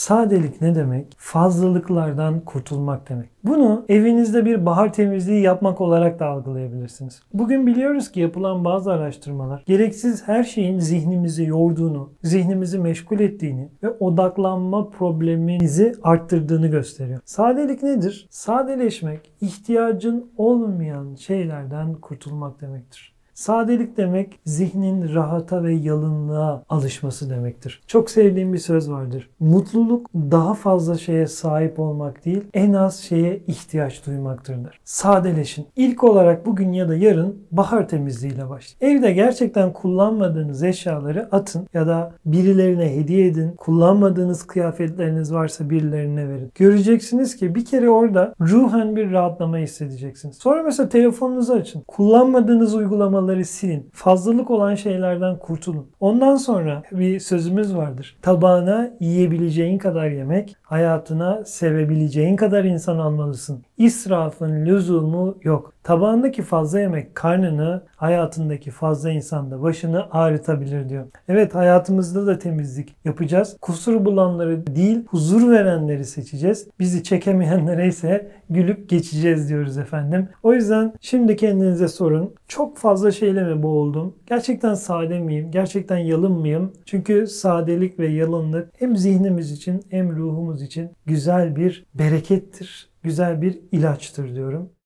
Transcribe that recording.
Sadelik ne demek? Fazlalıklardan kurtulmak demek. Bunu evinizde bir bahar temizliği yapmak olarak da algılayabilirsiniz. Bugün biliyoruz ki yapılan bazı araştırmalar gereksiz her şeyin zihnimizi yorduğunu, zihnimizi meşgul ettiğini ve odaklanma probleminizi arttırdığını gösteriyor. Sadelik nedir? Sadeleşmek ihtiyacın olmayan şeylerden kurtulmak demektir. Sadelik demek zihnin rahata ve yalınlığa alışması demektir. Çok sevdiğim bir söz vardır. Mutluluk daha fazla şeye sahip olmak değil, en az şeye ihtiyaç duymaktır. Sadeleşin. İlk olarak bugün ya da yarın bahar temizliğiyle başlayın. Evde gerçekten kullanmadığınız eşyaları atın ya da birilerine hediye edin. Kullanmadığınız kıyafetleriniz varsa birilerine verin. Göreceksiniz ki bir kere orada ruhen bir rahatlama hissedeceksiniz. Sonra mesela telefonunuzu açın. Kullanmadığınız uygulamaları silin. Fazlalık olan şeylerden kurtulun. Ondan sonra bir sözümüz vardır. Tabağına yiyebileceğin kadar yemek, hayatına sevebileceğin kadar insan almalısın. İsrafın lüzumu yok. Tabağındaki fazla yemek karnını, hayatındaki fazla insan da başını ağrıtabilir diyor. Evet hayatımızda da temizlik yapacağız. Kusur bulanları değil, huzur verenleri seçeceğiz. Bizi çekemeyenlere ise gülüp geçeceğiz diyoruz efendim. O yüzden şimdi kendinize sorun. Çok fazla şeyle mi boğuldum? Gerçekten sade miyim? Gerçekten yalın mıyım? Çünkü sadelik ve yalınlık hem zihnimiz için hem ruhumuz için güzel bir berekettir. Güzel bir ilaçtır diyorum.